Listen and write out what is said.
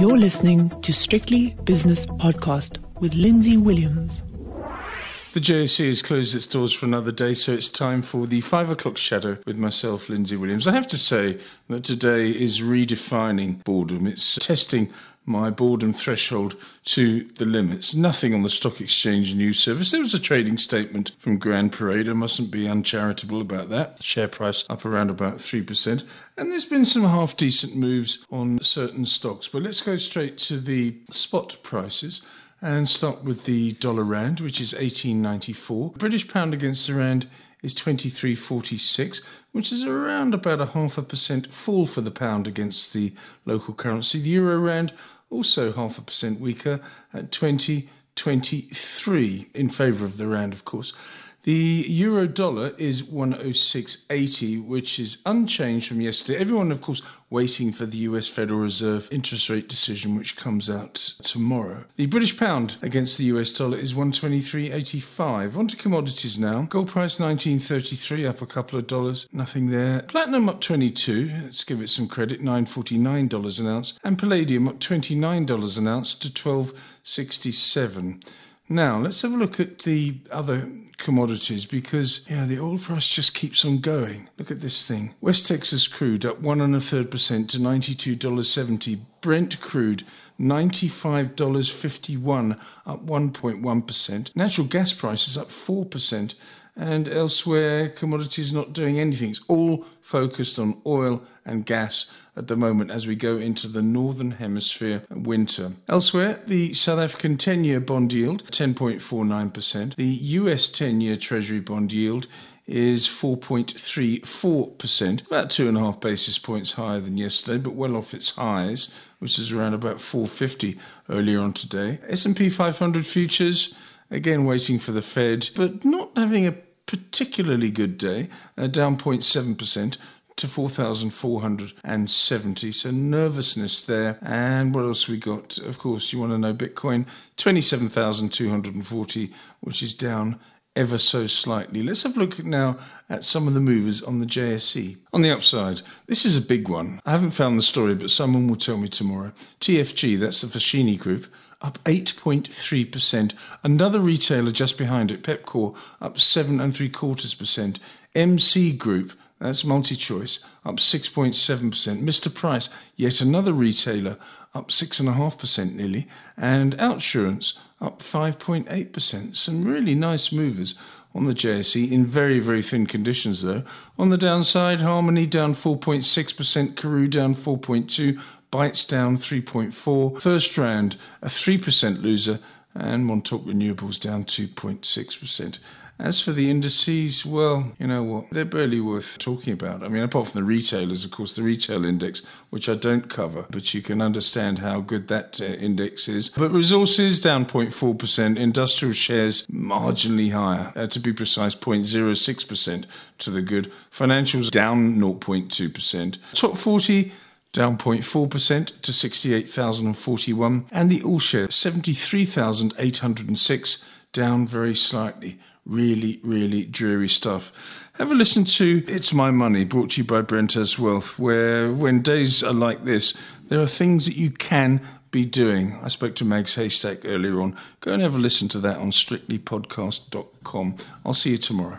You're listening to Strictly Business Podcast with Lindsay Williams. The JSE has closed its doors for another day, so it's time for the five o'clock shadow with myself, Lindsay Williams. I have to say that today is redefining boredom. It's testing my boredom threshold to the limits. Nothing on the stock exchange news service. There was a trading statement from Grand Parade. I mustn't be uncharitable about that. Share price up around about 3%. And there's been some half decent moves on certain stocks. But let's go straight to the spot prices and start with the dollar rand, which is 1894. British pound against the rand is 23.46, which is around about a half a percent fall for the pound against the local currency. The euro rand also half a percent weaker at 20.23 in favour of the rand, of course. The euro dollar is 106.80, which is unchanged from yesterday. Everyone, of course, waiting for the US Federal Reserve interest rate decision, which comes out tomorrow. The British pound against the US dollar is 123.85. On to commodities now. Gold price 1933, up a couple of dollars. Nothing there. Platinum up 22. Let's give it some credit. $949 an ounce. And palladium up $29 an ounce to 1267. Now, let's have a look at the other commodities because yeah, the oil price just keeps on going. Look at this thing. West Texas crude up one and a third percent to ninety-two dollars seventy. Brent crude ninety-five dollars fifty-one, up one point one percent. Natural gas prices up four percent and elsewhere commodities not doing anything. It's all focused on oil and gas at the moment as we go into the northern hemisphere winter. Elsewhere, the South African 10 year bond yield, 10.49%. The US 10 year Treasury bond yield is 4.34%, about two and a half basis points higher than yesterday, but well off its highs, which is around about 450 earlier on today. S&P 500 futures, again waiting for the Fed, but not having a particularly good day, uh, down 0.7% to 4,470. So nervousness there. And what else we got? Of course, you want to know Bitcoin 27,240, which is down ever so slightly. Let's have a look now at some of the movers on the JSE. On the upside, this is a big one. I haven't found the story, but someone will tell me tomorrow. TFG, that's the Foschini Group, up 8.3%. Another retailer just behind it, Pepkor, up 7 and 3 quarters percent. MC Group, that's multi-choice, up 6.7%. Mr. Price, yet another retailer, up 6.5% nearly. And Outsurance, up 5.8%. Some really nice movers on the JSE in very, very thin conditions, though. On the downside, Harmony down 4.6%, Curro down 4.2%, Bytes down 3.4%, FirstRand a 3% loser, and Montauk Renewables down 2.6%. As for the indices, well, you know what? They're barely worth talking about. I mean, apart from the retailers, of course, the retail index, which I don't cover, but you can understand how good that uh, index is. But resources down 0.4%, industrial shares marginally higher, uh, to be precise, 0.06% to the good. Financials down 0.2%. Top 40 down 0.4% to 68,041, and the all share 73,806, down very slightly. Really, really dreary stuff. Have a listen to It's My Money, brought to you by Brenthurst Wealth, where when days are like this, there are things that you can be doing. I spoke to Mags Heystek earlier on. Go and have a listen to that on strictlypodcast.com. I'll see you tomorrow.